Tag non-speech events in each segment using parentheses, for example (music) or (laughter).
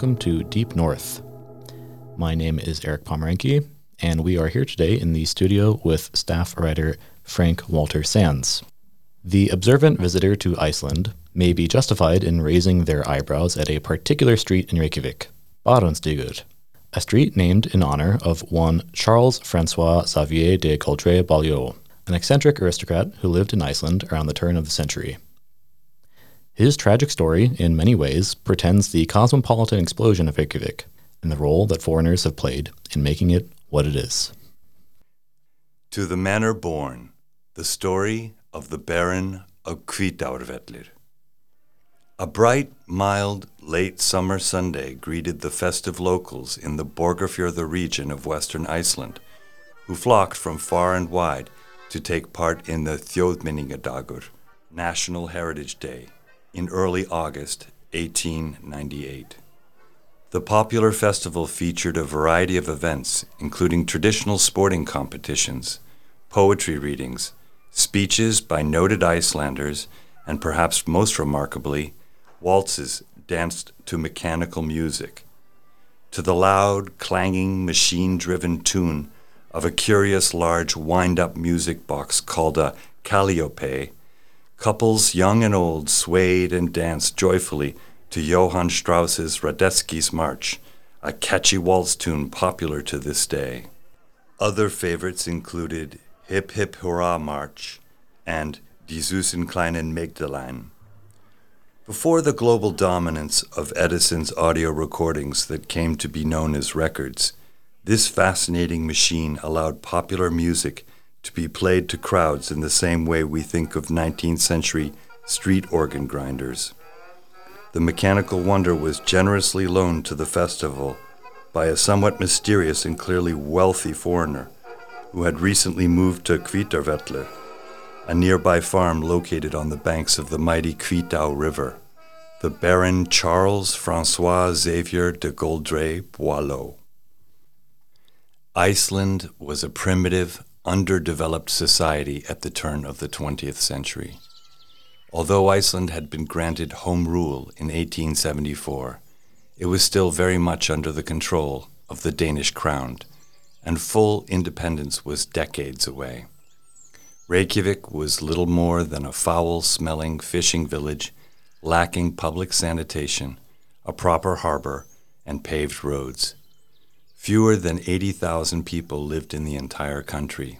welcome to Deep North. My name is Eric Pomeranke, and we are here today in the studio with staff writer Frank Walter Sands. The observant visitor to Iceland may be justified in raising their eyebrows at a particular street in Reykjavik, Barónsstígur, a street named in honor of one Charles Francois Xavier de Coudray Beaulieu, an eccentric aristocrat who lived in Iceland around the turn of the century. His tragic story, in many ways, pretends the cosmopolitan explosion of Reykjavik and the role that foreigners have played in making it what it is. To the manor born, the story of the Baron of Hvítárvellir. A bright, mild, late summer Sunday greeted the festive locals in the Borgarfjörður region of western Iceland, who flocked from far and wide to take part in the Þjóðmenningardagur, National Heritage Day, in early August 1898. The popular festival featured a variety of events, including traditional sporting competitions, poetry readings, speeches by noted Icelanders, and perhaps most remarkably, waltzes danced to mechanical music. To the loud, clanging, machine driven tune of a curious large wind up music box called a calliope, couples young and old swayed and danced joyfully to Johann Strauss's Radetzky's March, a catchy waltz tune popular to this day. Other favorites included Hip Hip Hurrah March and Die Süßen kleinen Mägdlein. Before the global dominance of Edison's audio recordings that came to be known as records, this fascinating machine allowed popular music to be played to crowds in the same way we think of 19th century street organ grinders. The mechanical wonder was generously loaned to the festival by a somewhat mysterious and clearly wealthy foreigner who had recently moved to Hvítárvellir, a nearby farm located on the banks of the mighty Hvítá River, the Baron Charles Francois Xavier de Coudray Beaulieu. Iceland was a primitive, underdeveloped society at the turn of the 20th century. Although Iceland had been granted home rule in 1874, it was still very much under the control of the Danish crown, and full independence was decades away. Reykjavik was little more than a foul smelling fishing village, lacking public sanitation, a proper harbor, and paved roads. Fewer than 80,000 people lived in the entire country.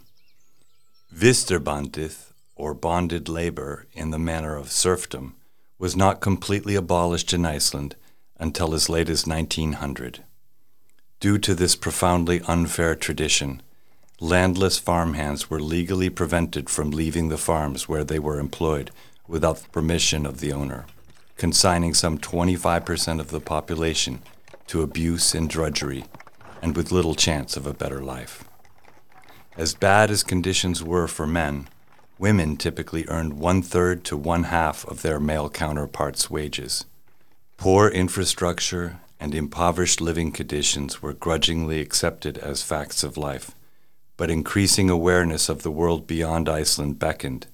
Vistarbandið, or bonded labor in the manner of serfdom, was not completely abolished in Iceland until as late as 1900. Due to this profoundly unfair tradition, landless farmhands were legally prevented from leaving the farms where they were employed without the permission of the owner, consigning some 25% of the population to abuse and drudgery, and with little chance of a better life. As bad as conditions were for men, women typically earned one third to one half of their male counterparts' wages. Poor infrastructure and impoverished living conditions were grudgingly accepted as facts of life, but increasing awareness of the world beyond Iceland beckoned.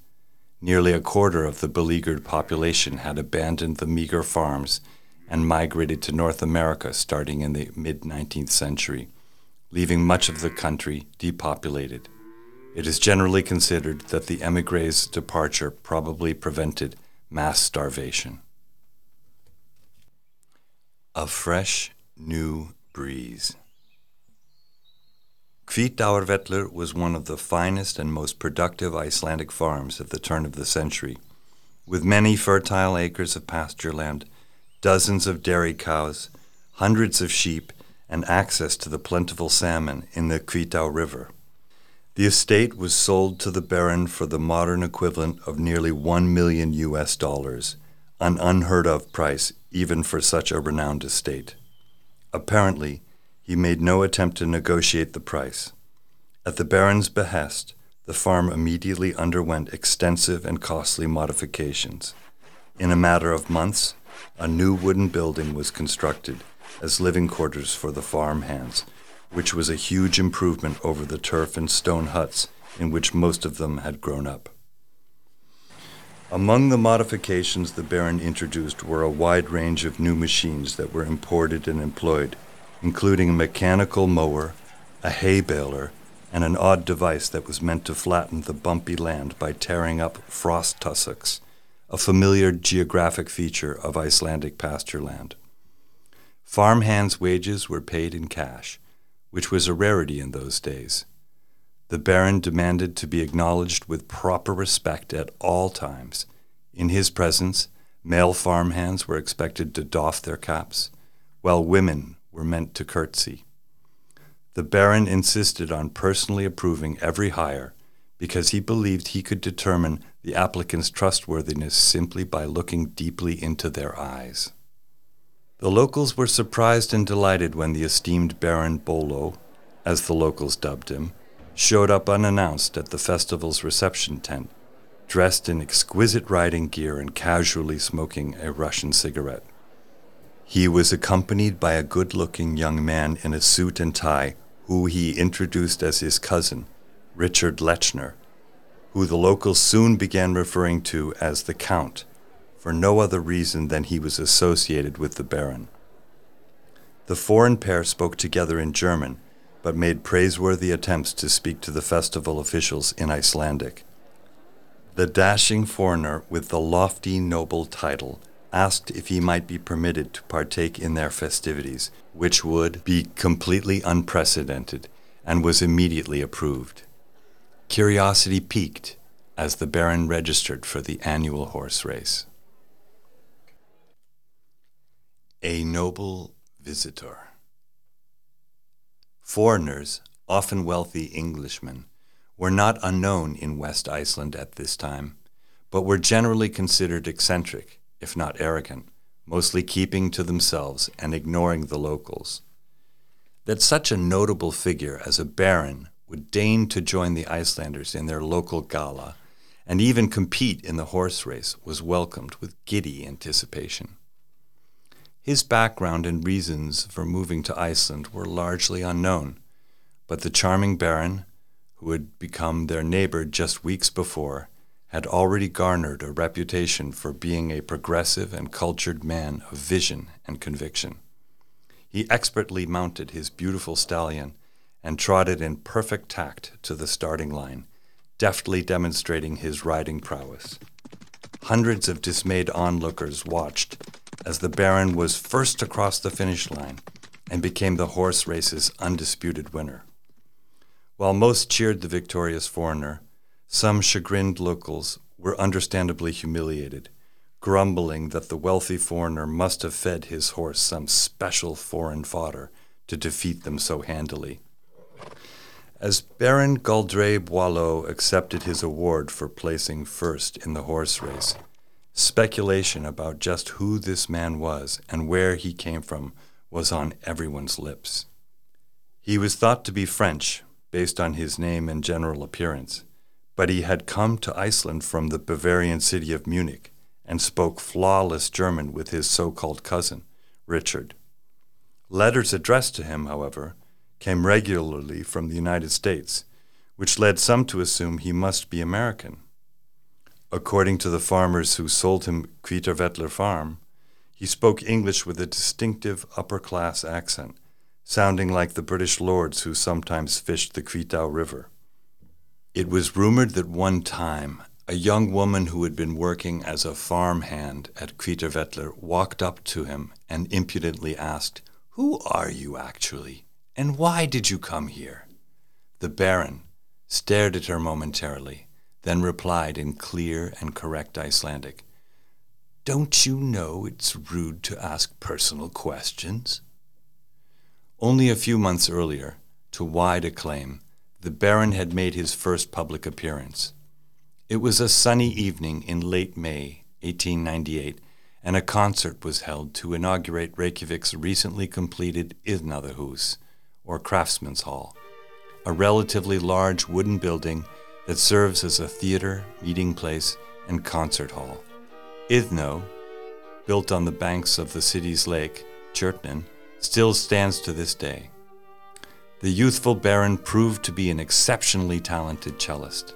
Nearly a quarter of the beleaguered population had abandoned the meager farms and migrated to North America starting in the mid 19th century, leaving much of the country depopulated. It is generally considered that the emigre's departure probably prevented mass starvation. A fresh, new breeze. Hvítárvellir was one of the finest and most productive Icelandic farms at the turn of the century, with many fertile acres of pasture land, dozens of dairy cows, hundreds of sheep, and access to the plentiful salmon in the Hvítá River. The estate was sold to the Baron for the modern equivalent of nearly 1 million US dollars, an unheard of price even for such a renowned estate. Apparently, he made no attempt to negotiate the price. At the Baron's behest, the farm immediately underwent extensive and costly modifications. In a matter of months, a new wooden building was constructed as living quarters for the farm hands which was a huge improvement over the turf and stone huts in which most of them had grown up. Among the modifications the Baron introduced were a wide range of new machines that were imported and employed, including a mechanical mower, a hay baler, and an odd device that was meant to flatten the bumpy land by tearing up frost tussocks, a familiar geographic feature of Icelandic pasture land. Farm hands' wages were paid in cash, which was a rarity in those days. The Baron demanded to be acknowledged with proper respect at all times. In his presence, male farm hands were expected to doff their caps, while women were meant to curtsy. The Baron insisted on personally approving every hire because he believed he could determine the applicant's trustworthiness simply by looking deeply into their eyes. The locals were surprised and delighted when the esteemed Baron Bolo, as the locals dubbed him, showed up unannounced at the festival's reception tent, dressed in exquisite riding gear and casually smoking a Russian cigarette. He was accompanied by a good looking young man in a suit and tie, who he introduced as his cousin, Richard Lechner, who the locals soon began referring to as the Count, for no other reason than he was associated with the Baron. The foreign pair spoke together in German, but made praiseworthy attempts to speak to the festival officials in Icelandic. The dashing foreigner with the lofty noble title asked if he might be permitted to partake in their festivities, which would be completely unprecedented, and was immediately approved. Curiosity peaked as the Baron registered for the annual horse race. A noble visitor. Foreigners, often wealthy Englishmen, were not unknown in West Iceland at this time, but were generally considered eccentric, if not arrogant, mostly keeping to themselves and ignoring the locals. That such a notable figure as a baron would deign to join the Icelanders in their local gala and even compete in the horse race was welcomed with giddy anticipation. His background and reasons for moving to Iceland were largely unknown, but the charming Baron, who had become their neighbor just weeks before, had already garnered a reputation for being a progressive and cultured man of vision and conviction. He expertly mounted his beautiful stallion and trotted in perfect tact to the starting line, deftly demonstrating his riding prowess. Hundreds of dismayed onlookers watched as the Baron was first across the finish line and became the horse race's undisputed winner. While most cheered the victorious foreigner, some chagrined locals were understandably humiliated, grumbling that the wealthy foreigner must have fed his horse some special foreign fodder to defeat them so handily. As Baron Galdré Boileau accepted his award for placing first in the horse race, Speculation about just who this man was and where he came from was on everyone's lips. He was thought to be French, based on his name and general appearance, but he had come to Iceland from the Bavarian city of Munich and spoke flawless German with his so called cousin, Richard. Letters addressed to him, however, came regularly from the United States, which led some to assume he must be American. According to the farmers who sold him Hvítárvellir Farm, he spoke English with a distinctive upper class accent, sounding like the British lords who sometimes fished the Hvítá River. It was rumored that one time a young woman who had been working as a farm hand at Hvítárvellir walked up to him and impudently asked, Who are you actually, and why did you come here? The Baron stared at her momentarily then replied in clear and correct Icelandic, Don't you know it's rude to ask personal questions? Only a few months earlier, to wide acclaim, the Baron had made his first public appearance. It was a sunny evening in late May 1898, and a concert was held to inaugurate Reykjavik's recently completed Iðnaðarhús, or Craftsman's Hall, a relatively large wooden building that serves as a theater, meeting place, and concert hall. Iðnó, built on the banks of the city's lake, Tjörnin, still stands to this day. The youthful Baron proved to be an exceptionally talented cellist.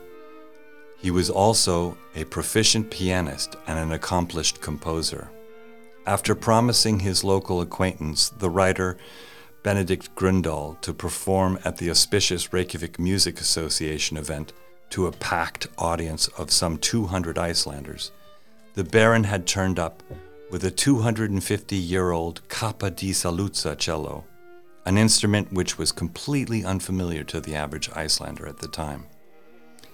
He was also a proficient pianist and an accomplished composer. After promising his local acquaintance, the writer Benedikt Gröndal, to perform at the auspicious Reykjavik Music Association event to a packed audience of some 200 Icelanders, the Baron had turned up with a 250 year old Kappa di Saluzza cello, an instrument which was completely unfamiliar to the average Icelander at the time.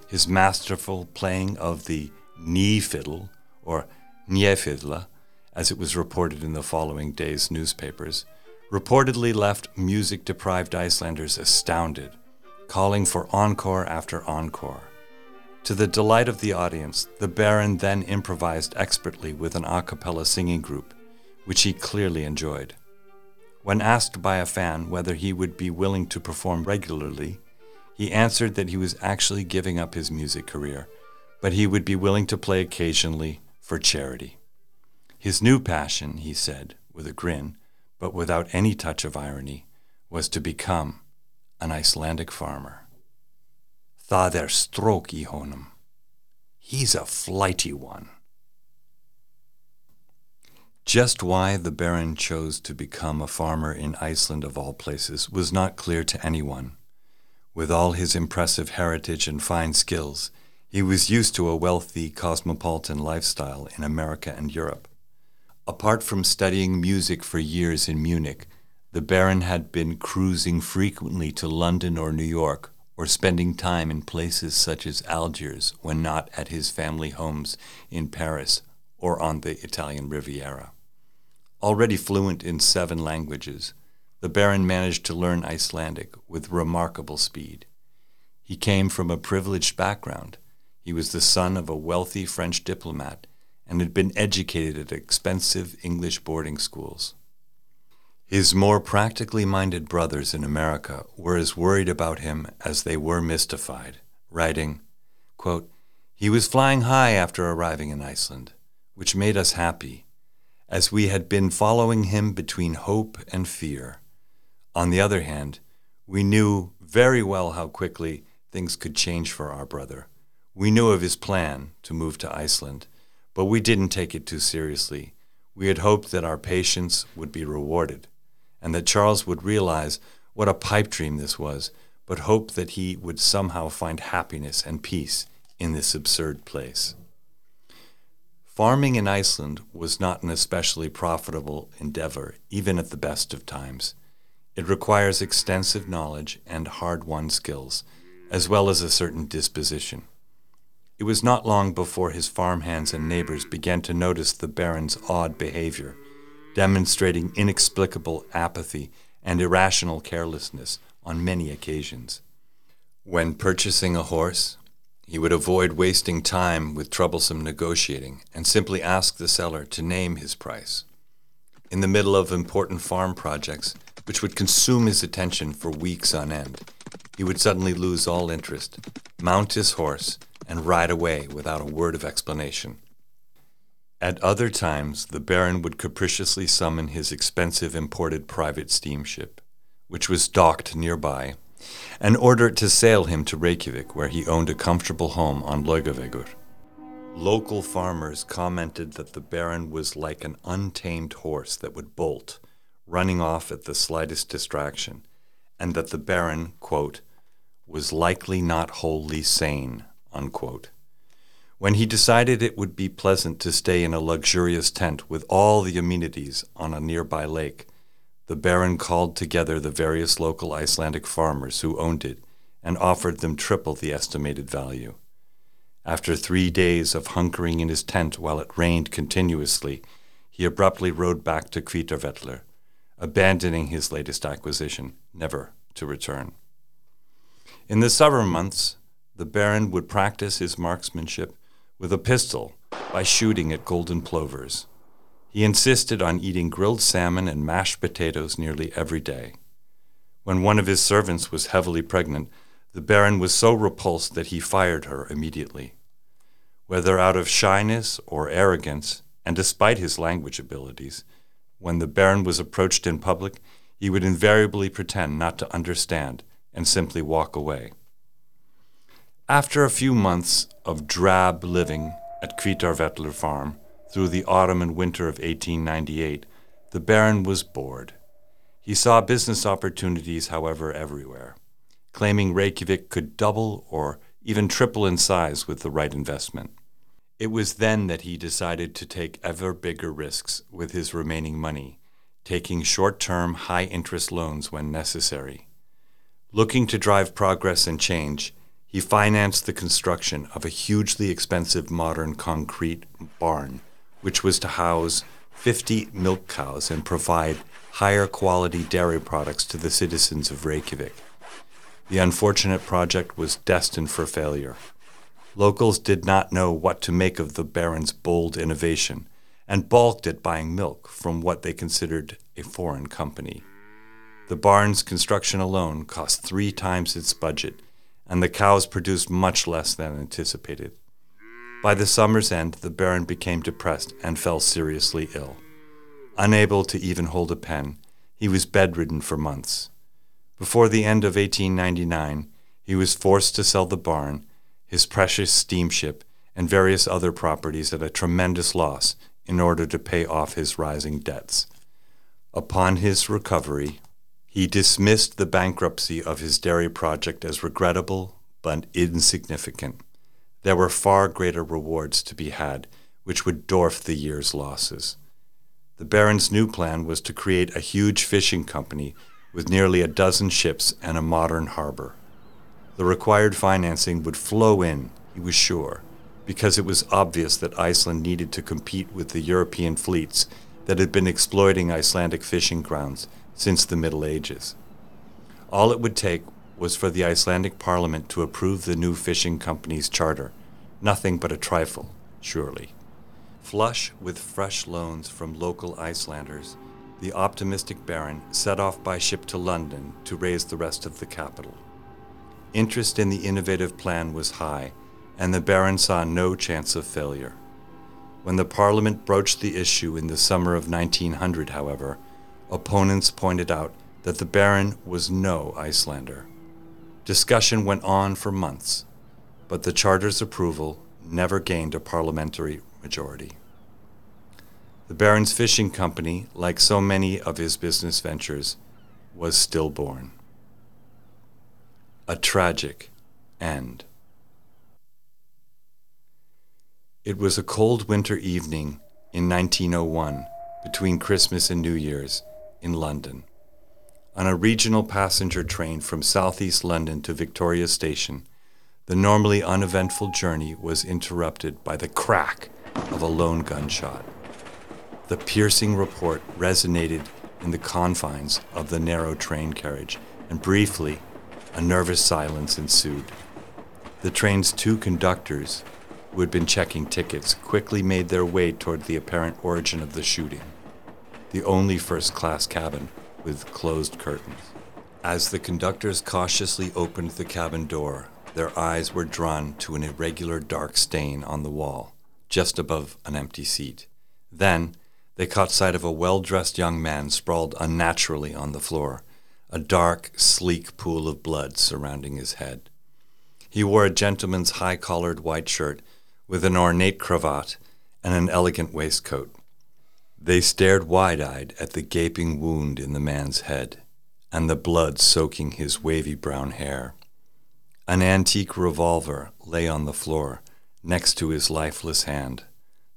His masterful playing of the knee fiddle, or knéfiðla, as it was reported in the following day's newspapers, reportedly left music deprived Icelanders astounded, calling for encore after encore. To the delight of the audience, the Baron then improvised expertly with an a cappella singing group, which he clearly enjoyed. When asked by a fan whether he would be willing to perform regularly, he answered that he was actually giving up his music career, but he would be willing to play occasionally for charity. His new passion, he said, with a grin, but without any touch of irony, was to become an Icelandic farmer. Það er strók í honum. He's a flighty one. Just why the Baron chose to become a farmer in Iceland of all places was not clear to anyone. With all his impressive heritage and fine skills, he was used to a wealthy cosmopolitan lifestyle in America and Europe. Apart from studying music for years in Munich, the Baron had been cruising frequently to London or New York or spending time in places such as Algiers when not at his family homes in Paris or on the Italian Riviera. Already fluent in seven languages, the Baron managed to learn Icelandic with remarkable speed. He came from a privileged background. He was the son of a wealthy French diplomat and had been educated at expensive English boarding schools. His more practically minded brothers in America were as worried about him as they were mystified, writing, quote, He was flying high after arriving in Iceland, which made us happy, as we had been following him between hope and fear. On the other hand, we knew very well how quickly things could change for our brother. We knew of his plan to move to Iceland, but we didn't take it too seriously. We had hoped that our patience would be rewarded and that Charles would realize what a pipe dream this was, but hope that he would somehow find happiness and peace in this absurd place. Farming in Iceland was not an especially profitable endeavor, even at the best of times. It requires extensive knowledge and hard won skills, as well as a certain disposition. It was not long before his farmhands and neighbors began to notice the Baron's odd behavior demonstrating inexplicable apathy and irrational carelessness on many occasions. When purchasing a horse, he would avoid wasting time with troublesome negotiating and simply ask the seller to name his price. In the middle of important farm projects, which would consume his attention for weeks on end, he would suddenly lose all interest, mount his horse, and ride away without a word of explanation. At other times, the Baron would capriciously summon his expensive imported private steamship, which was docked nearby, and order it to sail him to Reykjavik, where he owned a comfortable home on Laugavegur. Local farmers commented that the Baron was like an untamed horse that would bolt, running off at the slightest distraction, and that the Baron, quote, was likely not wholly sane, unquote. When he decided it would be pleasant to stay in a luxurious tent with all the amenities on a nearby lake, the Baron called together the various local Icelandic farmers who owned it and offered them triple the estimated value. After three days of hunkering in his tent while it rained continuously, he abruptly rode back to Hvítárvellir, abandoning his latest acquisition, never to return. In the summer months, the Baron would practice his marksmanship with a pistol by shooting at golden plovers. He insisted on eating grilled salmon and mashed potatoes nearly every day. When one of his servants was heavily pregnant, the Baron was so repulsed that he fired her immediately. Whether out of shyness or arrogance, and despite his language abilities, when the Baron was approached in public, he would invariably pretend not to understand and simply walk away. After a few months of drab living at Hvítárvellir farm through the autumn and winter of 1898, the Baron was bored. He saw business opportunities, however, everywhere, claiming Reykjavik could double or even triple in size with the right investment. It was then that he decided to take ever bigger risks with his remaining money, taking short term, high interest loans when necessary. Looking to drive progress and change, he financed the construction of a hugely expensive modern concrete barn, which was to house 50 milk cows and provide higher quality dairy products to the citizens of Reykjavik. The unfortunate project was destined for failure. Locals did not know what to make of the Baron's bold innovation and balked at buying milk from what they considered a foreign company. The barn's construction alone cost three times its budget, and the cows produced much less than anticipated. By the summer's end, the Baron became depressed and fell seriously ill. Unable to even hold a pen, he was bedridden for months. Before the end of 1899, he was forced to sell the barn, his precious steamship, and various other properties at a tremendous loss in order to pay off his rising debts. Upon his recovery, he dismissed the bankruptcy of his dairy project as regrettable but insignificant. There were far greater rewards to be had, which would dwarf the year's losses. The Baron's new plan was to create a huge fishing company with nearly a dozen ships and a modern harbor. The required financing would flow in, he was sure, because it was obvious that Iceland needed to compete with the European fleets that had been exploiting Icelandic fishing grounds since the Middle Ages. All it would take was for the Icelandic parliament to approve the new fishing company's charter, nothing but a trifle, surely. Flush with fresh loans from local Icelanders, the optimistic Baron set off by ship to London to raise the rest of the capital. Interest in the innovative plan was high, and the Baron saw no chance of failure. When the Parliament broached the issue in the summer of 1900, however, opponents pointed out that the Baron was no Icelander. Discussion went on for months, but the charter's approval never gained a parliamentary majority. The Baron's fishing company, like so many of his business ventures, was stillborn. A tragic end. It was a cold winter evening in 1901, between Christmas and New Year's, in London. On a regional passenger train from southeast London to Victoria Station, the normally uneventful journey was interrupted by the crack of a lone gunshot. The piercing report resonated in the confines of the narrow train carriage, and briefly, a nervous silence ensued. The train's two conductors, who had been checking tickets, quickly made their way toward the apparent origin of the shooting, the only first class cabin with closed curtains. As the conductors cautiously opened the cabin door, their eyes were drawn to an irregular dark stain on the wall just above an empty seat. Then they caught sight of a well dressed young man sprawled unnaturally on the floor, a dark, sleek pool of blood surrounding his head. He wore a gentleman's high collared white shirt with an ornate cravat and an elegant waistcoat. They stared wide eyed at the gaping wound in the man's head and the blood soaking his wavy brown hair. An antique revolver lay on the floor next to his lifeless hand,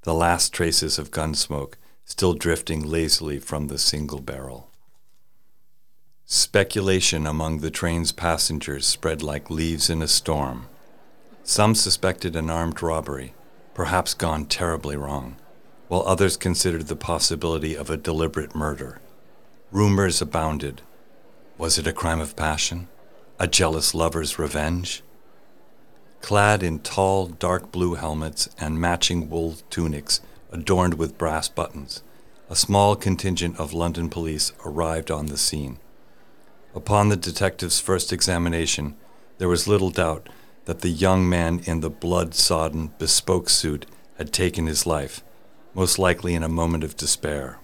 the last traces of gun smoke still drifting lazily from the single barrel. Speculation among the train's passengers spread like leaves in a storm. Some suspected an armed robbery, perhaps gone terribly wrong, while others considered the possibility of a deliberate murder. Rumors abounded. Was it a crime of passion? A jealous lover's revenge? clad in tall, dark blue helmets and matching wool tunics adorned with brass buttons. A small contingent of London police arrived on the scene. Upon the detective's first examination, there was little doubt that the young man in the blood sodden, bespoke suit had taken his life, most likely in a moment of despair.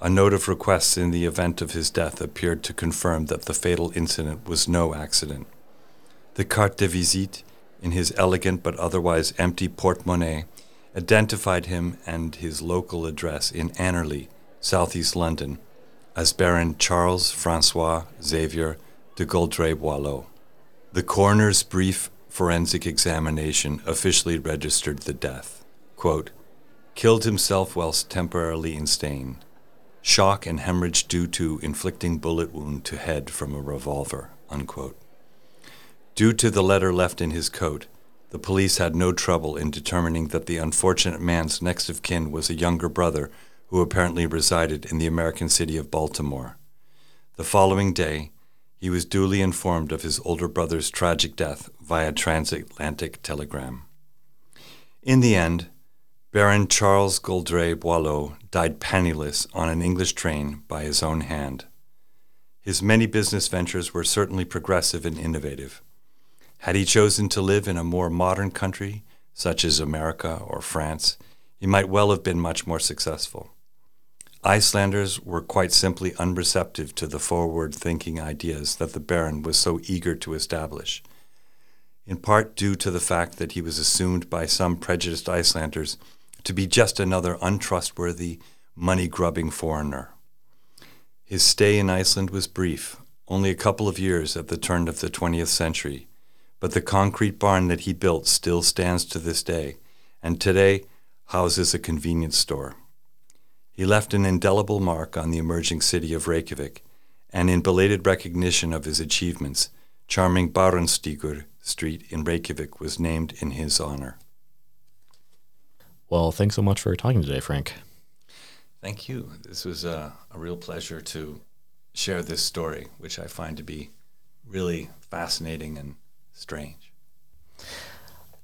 A note of requests in the event of his death appeared to confirm that the fatal incident was no accident. The carte de visite in his elegant but otherwise empty porte-monnaie, identified him and his local address in Anerley, southeast London, as Baron Charles Francois Xavier de Gaudray Boileau. The coroner's brief forensic examination officially registered the death. Quote, killed himself whilst temporarily insane. Shock and hemorrhage due to inflicting bullet wound to head from a revolver. Unquote. Due to the letter left in his coat, the police had no trouble in determining that the unfortunate man's next of kin was a younger brother who apparently resided in the American city of Baltimore. The following day, he was duly informed of his older brother's tragic death via transatlantic telegram. In the end, Baron Charles Gaudray Boileau died penniless on an English train by his own hand. His many business ventures were certainly progressive and innovative. Had he chosen to live in a more modern country, such as America or France, he might well have been much more successful. Icelanders were quite simply unreceptive to the forward thinking ideas that the Baron was so eager to establish, in part due to the fact that he was assumed by some prejudiced Icelanders to be just another untrustworthy, money grubbing foreigner. His stay in Iceland was brief, only a couple of years at the turn of the 20th century, but the concrete barn that he built still stands to this day, and today houses a convenience store. He left an indelible mark on the emerging city of Reykjavik, and in belated recognition of his achievements, charming Barónsstígur Street in Reykjavik was named in his honor. Well, thanks so much for talking today, Frank. Thank you. This was a, a, real pleasure to share this story, which I find to be really fascinating and strange.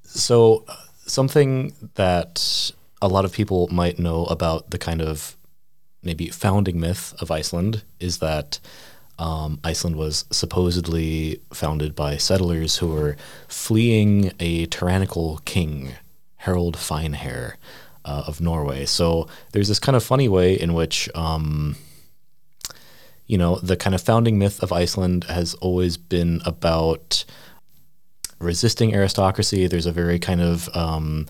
So, uh, something that a lot of people might know about the kind of maybe founding myth of Iceland is that um, Iceland was supposedly founded by settlers who were fleeing a tyrannical king Harald Finehair uh, of Norway. So there's this kind of funny way in which, um, you know, the kind of founding myth of Iceland has always been about resisting aristocracy. There's a very kind of um,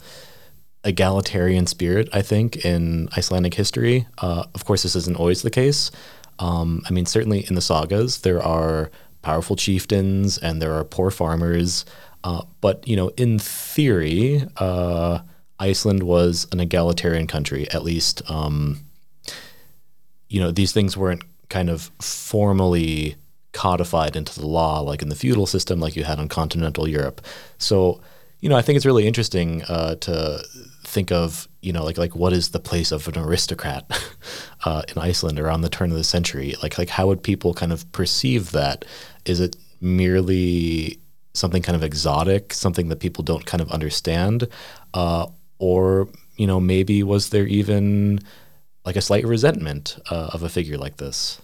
egalitarian spirit, I think, in Icelandic history. Uh, of course, this isn't always the case. Um, I mean, certainly in the sagas, there are powerful chieftains and there are poor farmers. Uh, but you know, in theory, uh, Iceland was an egalitarian country. At least, um, you know, these things weren't kind of formally codified into the law, like in the feudal system, like you had in continental Europe. So, you know, I think it's really interesting uh, to think of, you know, like like what is the place of an aristocrat (laughs) uh, in Iceland around the turn of the century? Like like how would people kind of perceive that? Is it merely something kind of exotic, something that people don't kind of understand, uh, or you know maybe was there even like a slight resentment uh, of a figure like this?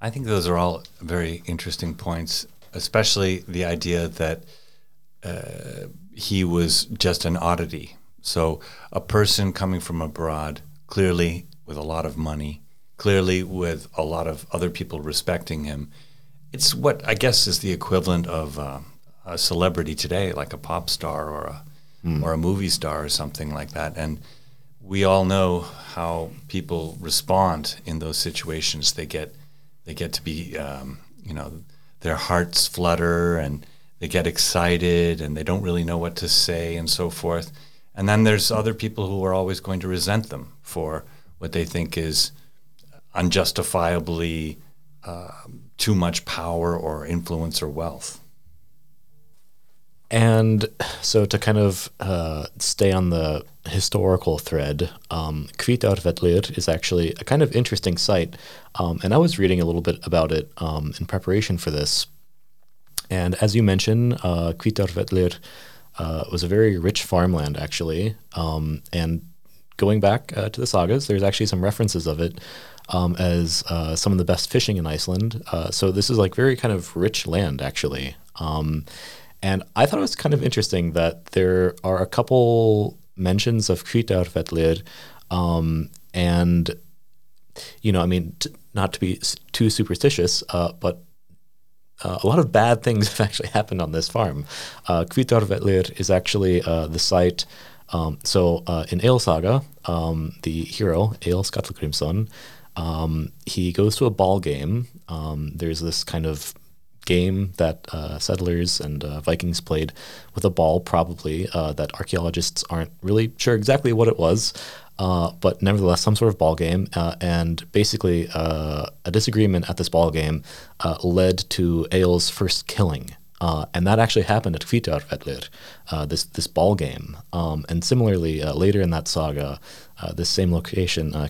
I think those are all very interesting points, especially the idea that uh, he was just an oddity. So a person coming from abroad, clearly with a lot of money, clearly with a lot of other people respecting him it's what I guess is the equivalent of uh, a celebrity today, like a pop star or a mm. or a movie star or something like that. And we all know how people respond in those situations. They get they get to be um, you know their hearts flutter and they get excited and they don't really know what to say and so forth. And then there's other people who are always going to resent them for what they think is unjustifiably uh, too much power or influence or wealth. And so, to kind of uh, stay on the historical thread, um, is actually a kind of interesting site. Um, and I was reading a little bit about it um, in preparation for this. And as you mentioned, uh, uh, was a very rich farmland, actually. Um, and going back uh, to the sagas, there's actually some references of it um, as uh, some of the best fishing in Iceland. Uh, so this is like very kind of rich land, actually. Um, and I thought it was kind of interesting that there are a couple mentions of Hvítárvellir, um, and you know, I mean, t- not to be too superstitious, uh, but uh, a lot of bad things (laughs) have actually happened on this farm. Uh, is actually uh, the site. Um, so uh, in Egils Saga, um, the hero Egill Skallagrímsson, um, he goes to a ball game. Um, there's this kind of game that uh, settlers and uh, Vikings played with a ball, probably uh, that archaeologists aren't really sure exactly what it was. Uh, but nevertheless, some sort of ball game, uh, and basically uh, a disagreement at this ball game led to Egil's first killing. And that actually happened at Hvítárvellir, this this ball game. Um, and similarly, later in that saga, this same location, uh,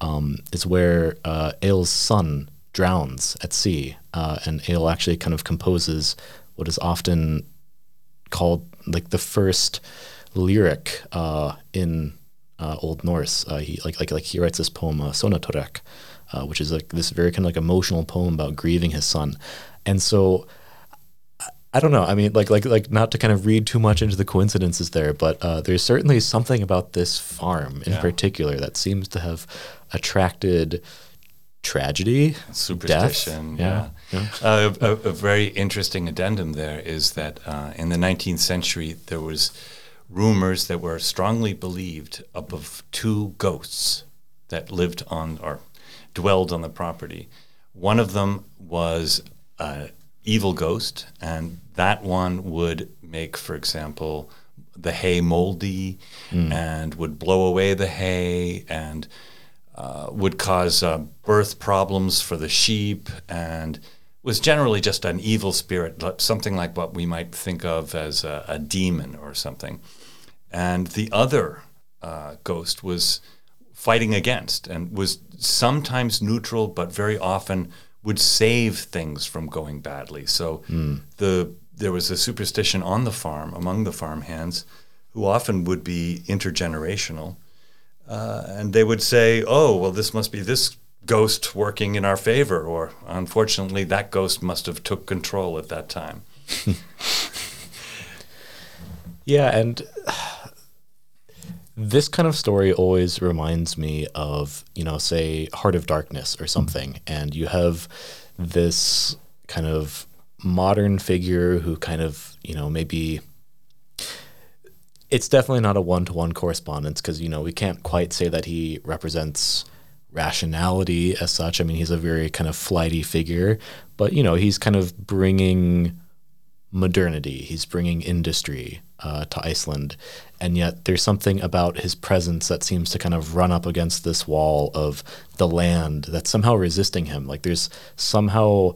um, is where Egil's son drowns at sea, uh, and Ale actually kind of composes what is often called like the first lyric uh, in uh, Old Norse. Uh, he like like like he writes this poem uh, Sonatorrek, uh, which is like this very kind of like emotional poem about grieving his son, and so. I don't know. I mean, like, like, like, not to kind of read too much into the coincidences there, but uh, there's certainly something about this farm in Yeah. particular that seems to have attracted tragedy, superstition. death. Yeah. Uh, a, a very interesting addendum there is that uh, in the 19th century there was rumors that were strongly believed up of two ghosts that lived on or dwelled on the property. One of them was an evil ghost, and that one would make, for example, the hay moldy and would blow away the hay and uh, would cause uh, birth problems for the sheep and was generally just an evil spirit, something like what we might think of as a, a demon or something. And the other uh, ghost was fighting against and was sometimes neutral, but very often would save things from going badly. So the there was a superstition on the farm among the farm hands, who often would be intergenerational, uh, and they would say, "Oh, well, this must be this ghost working in our favor," or "Unfortunately, that ghost must have took control at that time." (laughs) Yeah, and this kind of story always reminds me of, you know, say Heart of Darkness or something, and you have this kind of modern figure who kind of, you know, maybe it's definitely not a one-to-one correspondence because, you know, we can't quite say that he represents rationality as such. I mean, he's a very kind of flighty figure, but you know, he's kind of bringing modernity. He's bringing industry uh, to Iceland, and yet there's something about his presence that seems to kind of run up against this wall of the land that's somehow resisting him. Like there's somehow,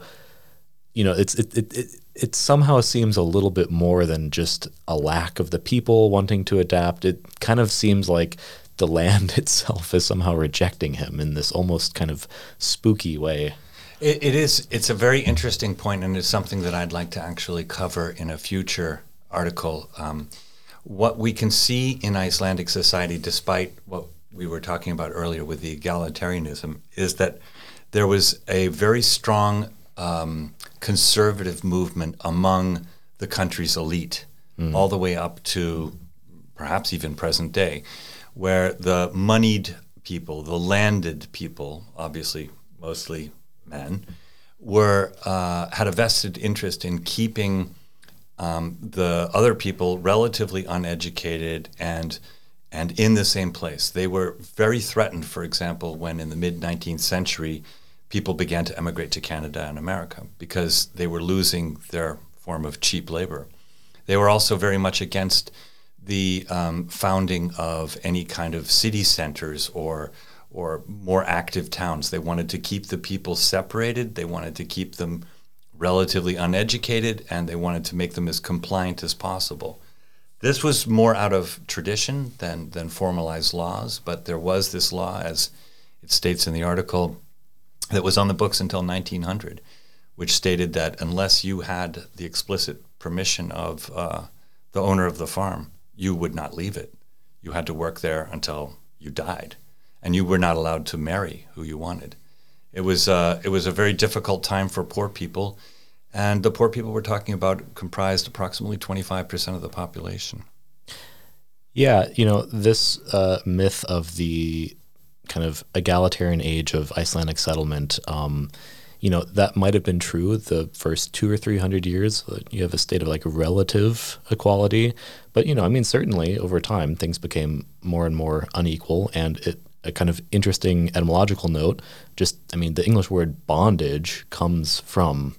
you know, it's it it. it it somehow seems a little bit more than just a lack of the people wanting to adapt. It kind of seems like the (laughs) land itself is somehow rejecting him in this almost kind of spooky way. It, it is. It's a very interesting point, and it's something that I'd like to actually cover in a future article. Um, what we can see in Icelandic society, despite what we were talking about earlier with the egalitarianism, is that there was a very strong um, conservative movement among the country's elite, all the way up to perhaps even present day, where the moneyed people, the landed people, obviously mostly men, were uh, had a vested interest in keeping um, the other people relatively uneducated and and in the same place. They were very threatened, for example, when in the mid 19th century people began to emigrate to Canada and America because they were losing their form of cheap labor. They were also very much against the um, founding of any kind of city centers or or more active towns. They wanted to keep the people separated. They wanted to keep them relatively uneducated, and they wanted to make them as compliant as possible. This was more out of tradition than than formalized laws, but there was this law, as it states in the article, that was on the books until 1900, which stated that unless you had the explicit permission of uh, the owner of the farm, you would not leave it. You had to work there until you died, and you were not allowed to marry who you wanted. It was uh, it was a very difficult time for poor people, and the poor people we're talking about comprised approximately 25% of the population. Yeah, you know, this uh, myth of the kind of egalitarian age of Icelandic settlement, um, you know, that might have been true the first two or three hundred years. You have a state of like relative equality. But, you know, I mean, certainly over time, things became more and more unequal. And it, a kind of interesting etymological note just, I mean, the English word bondage comes from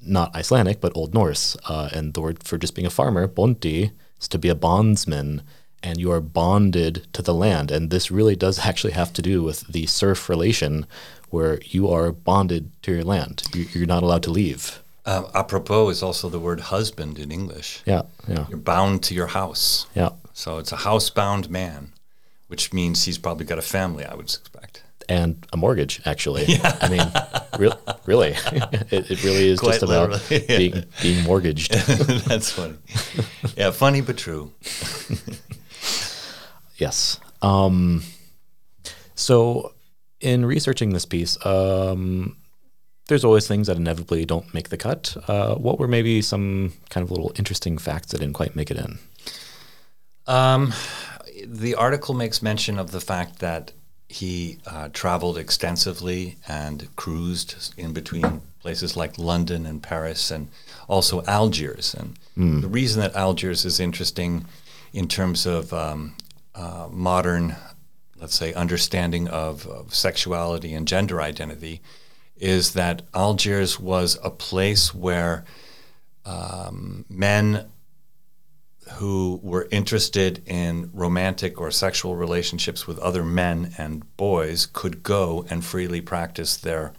not Icelandic, but Old Norse. Uh, and the word for just being a farmer, bóndi, is to be a bondsman and you are bonded to the land. And this really does (laughs) actually have to do with the serf relation where you are bonded to your land. You- are not allowed to leave. Um, apropos is also the word husband in English. Yeah, yeah, You're bound to your house. yeah. So it's a housebound man, which means he's probably got a family, I would expect. And a mortgage, actually. (laughs) Yeah. I mean, re- really, (laughs) it, it really is Quite just about (laughs) yeah. being, being mortgaged. (laughs) That's funny. Yeah, funny but true. Yes. Um, so, in researching this piece, um, there's always things that inevitably don't make the cut. Uh, what were maybe some kind of little interesting facts that didn't quite make it in? Um, the article makes mention of the fact that he uh, traveled extensively and cruised in between places like London and Paris and also Algiers. And the reason that Algiers is interesting in terms of um, uh, modern, let's say, understanding of, of sexuality and gender identity is that Algiers was a place where um, men who were interested in romantic or sexual relationships with other men and boys could go and freely practice their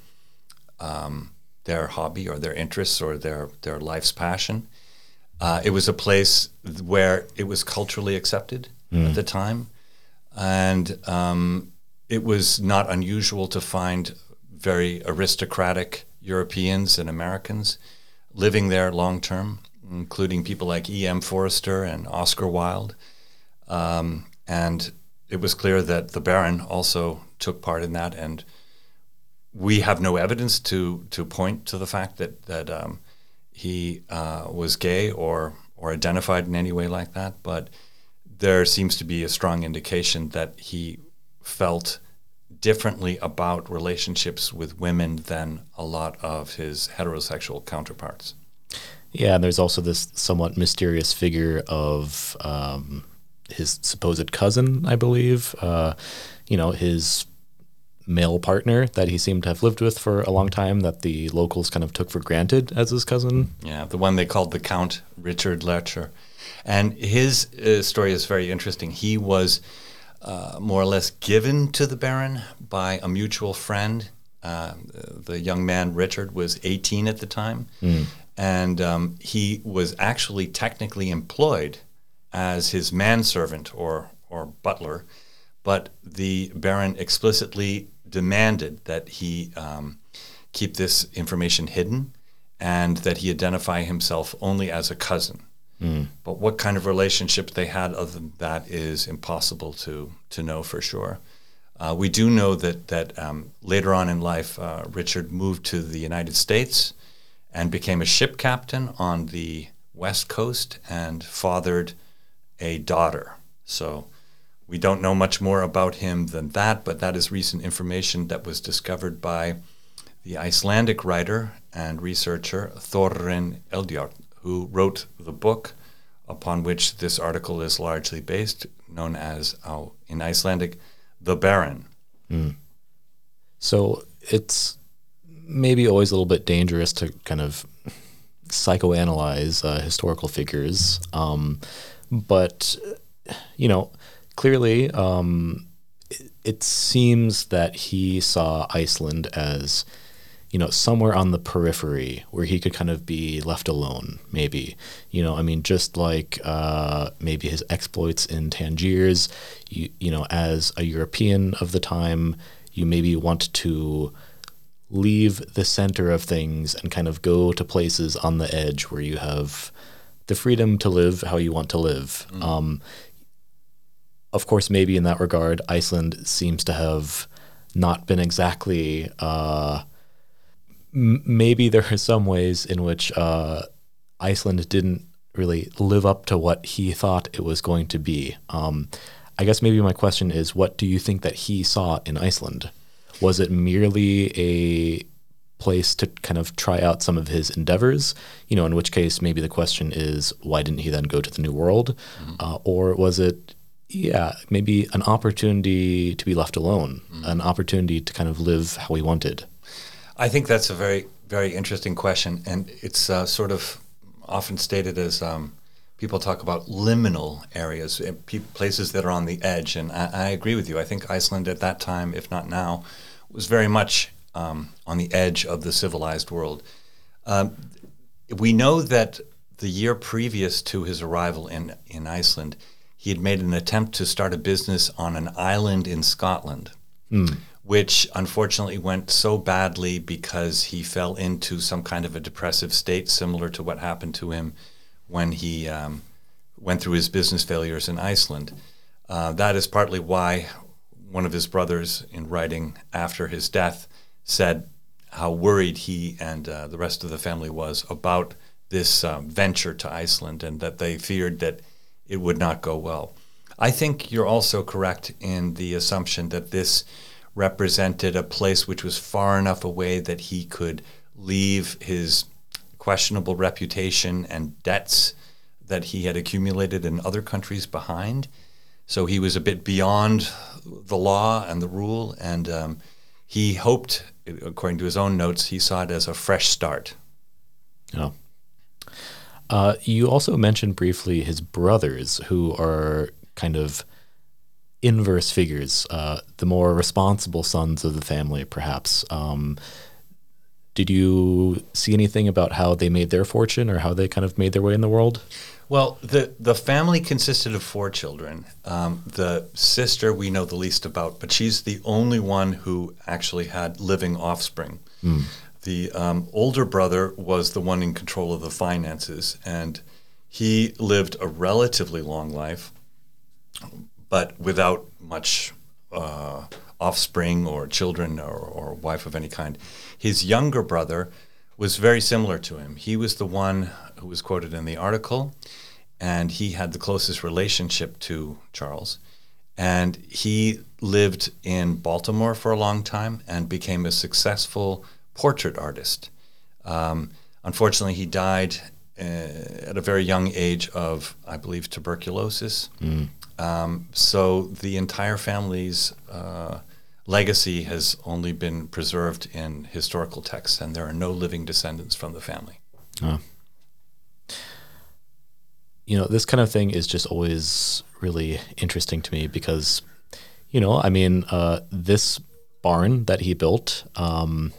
um, their hobby or their interests or their their life's passion. Uh, it was a place where it was culturally accepted at the time, and um, it was not unusual to find very aristocratic Europeans and Americans living there long term, including people like E.M. Forster and Oscar Wilde. Um, and it was clear that the Baron also took part in that. And we have no evidence to, to point to the fact that, that um, he uh, was gay or, or identified in any way like that. But there seems to be a strong indication that he felt differently about relationships with women than a lot of his heterosexual counterparts. Yeah, and there's also this somewhat mysterious figure of um, his supposed cousin, I believe. Uh, you know, his male partner that he seemed to have lived with for a long time that the locals kind of took for granted as his cousin. Yeah, the one they called the Count Richard Lercher. And his uh, story is very interesting. He was uh, more or less given to the Baron by a mutual friend. Uh, the young man, Richard, was 18 at the time. And um, he was actually technically employed as his manservant or, or butler. But the Baron explicitly demanded that he um, keep this information hidden and that he identify himself only as a cousin. But what kind of relationship they had other than that is impossible to, to know for sure. Uh, we do know that, that um, later on in life, uh, Richard moved to the United States and became a ship captain on the West Coast and fathered a daughter. So we don't know much more about him than that, but that is recent information that was discovered by the Icelandic writer and researcher Þórarinn Eldjárn, who wrote the book upon which this article is largely based, known as, uh, in Icelandic, The Baron. So it's maybe always a little bit dangerous to kind of psychoanalyze uh, historical figures. Um, but, you know, clearly um, it, it seems that he saw Iceland as, you know, somewhere on the periphery where he could kind of be left alone, maybe. You know, I mean, just like uh, maybe his exploits in Tangiers, you, you know, as a European of the time, you maybe want to leave the center of things and kind of go to places on the edge where you have the freedom to live how you want to live. Um, of course, maybe in that regard, Iceland seems to have not been exactly. Uh, m- maybe there are some ways in which uh, Iceland didn't really live up to what he thought it was going to be. Um, I guess maybe my question is, what do you think that he saw in Iceland? Was it merely a place to kind of try out some of his endeavors. You know, in which case maybe the question is why didn't he then go to the New World, mm-hmm. uh, or was it? Yeah, maybe an opportunity to be left alone, mm-hmm. an opportunity to kind of live how he wanted. I think that's a very, very interesting question, and it's uh, sort of often stated as um, people talk about liminal areas, eh, places that are on the edge. And I, I, agree with you. I think Iceland at that time, if not now, was very much um, on the edge of the civilized world. Um, we know that the year previous to his arrival in, in Iceland, he had made an attempt to start a business on an island in Scotland. Mm which unfortunately went so badly because he fell into some kind of a depressive state, similar to what happened to him when he um, went through his business failures in Iceland. Uh, that is partly why one of his brothers, in writing after his death, said how worried he and uh, the rest of the family was about this um, venture to Iceland and that they feared that it would not go well. I think you're also correct in the assumption that this represented a place which was far enough away that he could leave his questionable reputation and debts that he had accumulated in other countries behind. So he was a bit beyond the law and the rule, and um, he hoped, according to his own notes, he saw it as a fresh start. Oh. Uh, you also mentioned briefly his brothers, who are kind of inverse figures, uh, the more responsible sons of the family, perhaps. Um, did you see anything about how they made their fortune or how they kind of made their way in the world? Well, the, the family consisted of four children. Um, the sister we know the least about, but she's the only one who actually had living offspring. Mm. The um, older brother was the one in control of the finances, and he lived a relatively long life but without much uh, offspring or children or, or wife of any kind. His younger brother was very similar to him. He was the one who was quoted in the article, and he had the closest relationship to Charles. And he lived in Baltimore for a long time and became a successful portrait artist. Um, unfortunately, he died uh, at a very young age of, I believe, tuberculosis. Mm. Um, so the entire family's uh, legacy has only been preserved in historical texts, and there are no living descendants from the family. Oh. You know, this kind of thing is just always really interesting to me because, you know, I mean, uh, this barn that he built um,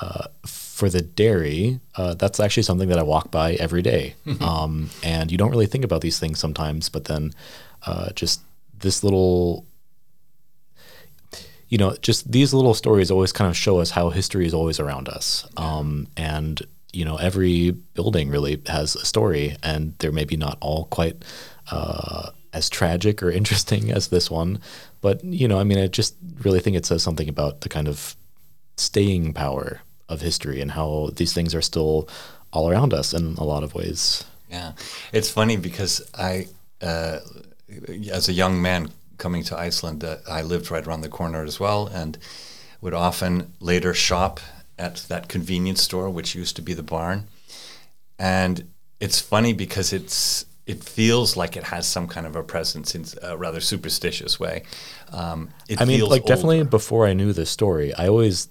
uh, for the dairy, uh, that's actually something that I walk by every day. um, and you don't really think about these things sometimes, but then uh, just this little, you know, just these little stories always kind of show us how history is always around us. Um, and, you know, every building really has a story, and they're maybe not all quite uh, as tragic or (laughs) interesting as this one. But, you know, I mean, I just really think it says something about the kind of staying power of history and how these things are still all around us in a lot of ways. Yeah, it's funny because I, uh, as a young man coming to Iceland, uh, I lived right around the corner as well, and would often later shop at that convenience store, which used to be the barn. And it's funny because it's it feels like it has some kind of a presence in a rather superstitious way. Um, I mean, like older. definitely before I knew this story, I always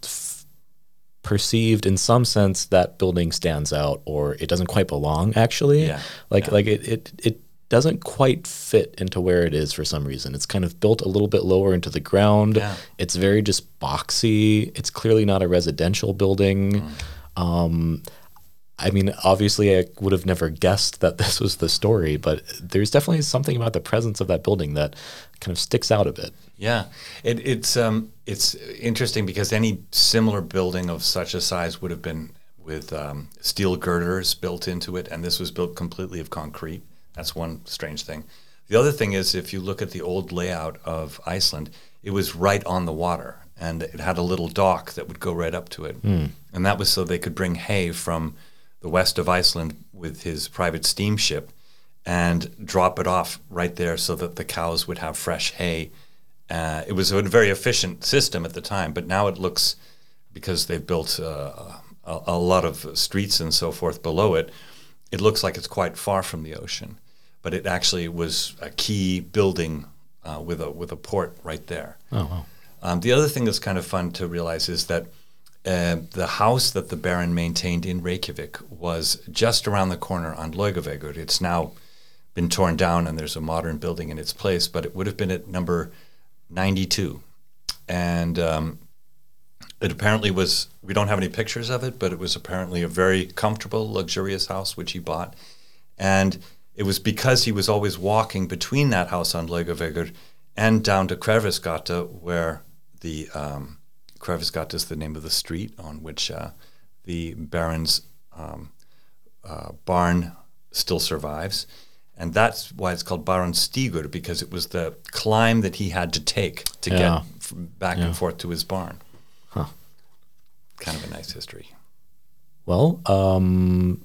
perceived in some sense that building stands out or it doesn't quite belong actually yeah, like yeah. like it, it it doesn't quite fit into where it is for some reason it's kind of built a little bit lower into the ground yeah. it's very just boxy it's clearly not a residential building mm. um, I mean, obviously, I would have never guessed that (laughs) this was the story, but there's definitely something about the presence of that building that kind of sticks out a bit. Yeah, it, it's um, it's interesting because any similar building of such a size would have been with um, steel girders built into it, and this was built completely of concrete. That's one strange thing. The other thing is, if you look at the old layout of Iceland, it was right on the water, and it had a little dock that would go right up to it, mm. and that was so they could bring hay from the west of Iceland with his private steamship and drop it off right there so that the cows would have fresh hay. Uh, it was a very efficient system at the time, but now it looks because they've built uh, a, a lot of streets and so forth below it, it looks like it's quite far from the ocean. But it actually was a key building uh, with a with a port right there. Oh, wow. Um, the other thing that's kind of fun to realize is that uh, the house that the Baron maintained in Reykjavik was just around the corner on Laugavegur. It's now been torn down and there's a modern building in its place, but it would have been at number 92. And um, it apparently was, we don't have any pictures of it, but it was apparently a very comfortable, luxurious house which he bought. And it was because he was always walking between that house on Laugavegur and down to Hverfisgata, where the um, Hverfisgata is the name of the street on which uh, the Baron's um, uh, barn still survives. And that's why it's called Barónsstígur, because it was the climb that he had to take to Yeah. get back Yeah. and forth to his barn. Kind of a nice history. Well, um,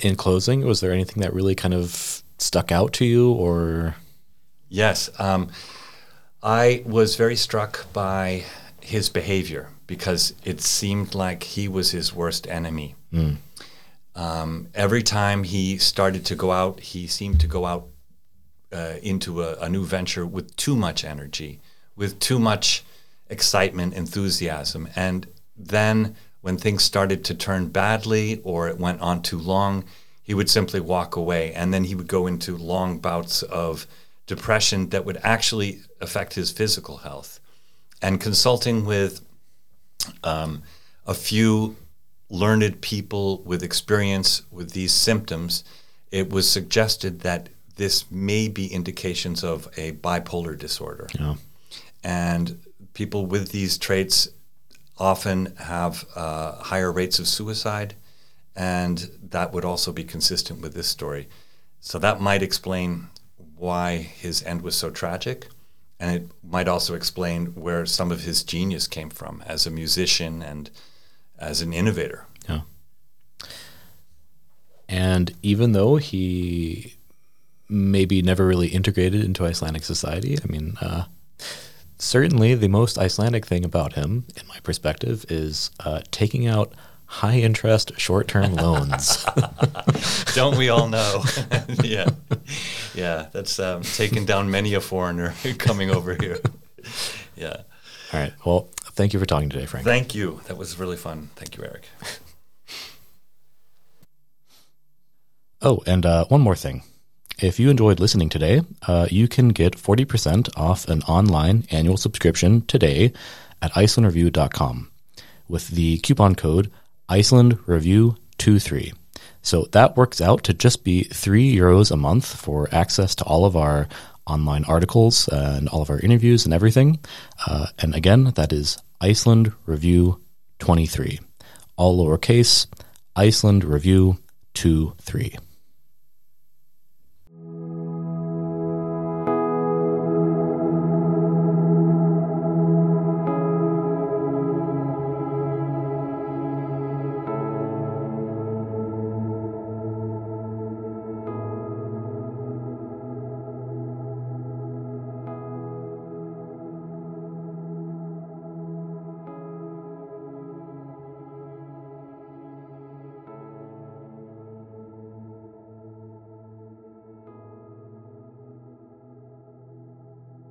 in closing, was there anything that really kind of stuck out to you or? Yes. Um, I was very struck by his behavior because it seemed like he was his worst enemy. Um, every time he started to go out, he seemed to go out uh, into a, a new venture with too much energy, with too much excitement, enthusiasm. And then when things started to turn badly or it went on too long, he would simply walk away. And then he would go into long bouts of depression that would actually affect his physical health. And consulting with um, a few learned people with experience with these symptoms, it was suggested that this may be indications of a bipolar disorder. Yeah. And people with these traits often have uh, higher rates of suicide, and that would also be consistent with this story. So that might explain why his end was so tragic, and it might also explain where some of his genius came from as a musician and as an innovator. Yeah. And even though he maybe never really integrated into Icelandic society, I mean, uh, certainly the most Icelandic thing about him, in my perspective, is uh, taking out high interest short term loans. (laughs) Don't we all know? (laughs) yeah, yeah. That's um, taken down many a foreigner (laughs) coming over here. Yeah. All right. Well, thank you for talking today, Frank. Thank you. That was really fun. Thank you, Eric. Oh, and uh, one more thing. If you enjoyed listening today, uh, you can get 40% off an online annual subscription today at IcelandReview.com with the coupon code IcelandReview23. So that works out to just be three euros a month for access to all of our online articles and all of our interviews and everything. Uh, and again, that is Iceland Review 23. All lowercase, Iceland Review 23.